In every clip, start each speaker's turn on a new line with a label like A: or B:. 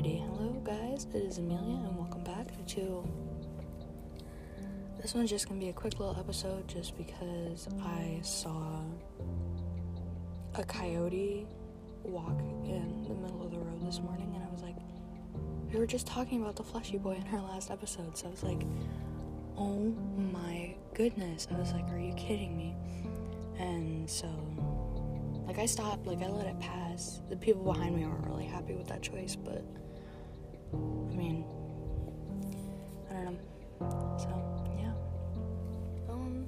A: guys, it is Amelia, and welcome back to. This one's just gonna be a quick little episode just because I saw a coyote walk in the middle of the road this morning, and I was like, we were just talking about the fleshy boy in our last episode, so I was like, oh my goodness. I was like, are you kidding me? And so, like, I stopped, like, I let it pass. The people behind me weren't really happy with that choice, but I mean, I don't know. So, yeah. Um,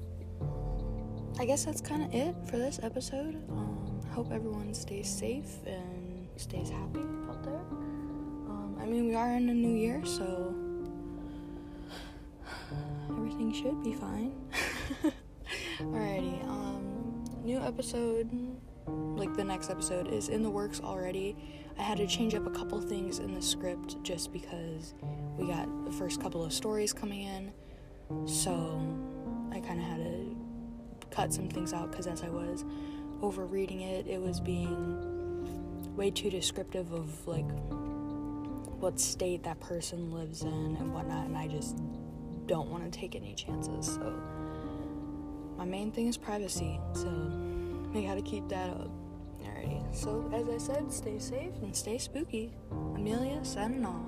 A: I guess that's kind of it for this episode. Um, hope everyone stays safe and stays happy out there. Um, I mean, we are in a new year, so everything should be fine. Alrighty, um, new episode, like the next episode, is in the works already. I had to change up a couple things in the script just because we got the first couple of stories coming in. So I kind of had to cut some things out because as I was over reading it, it was being way too descriptive of like what state that person lives in and whatnot, and I just don't want to take any chances. So my main thing is privacy, so we gotta keep that up. Alrighty, so as I said, stay safe and stay spooky. Amelia signing off.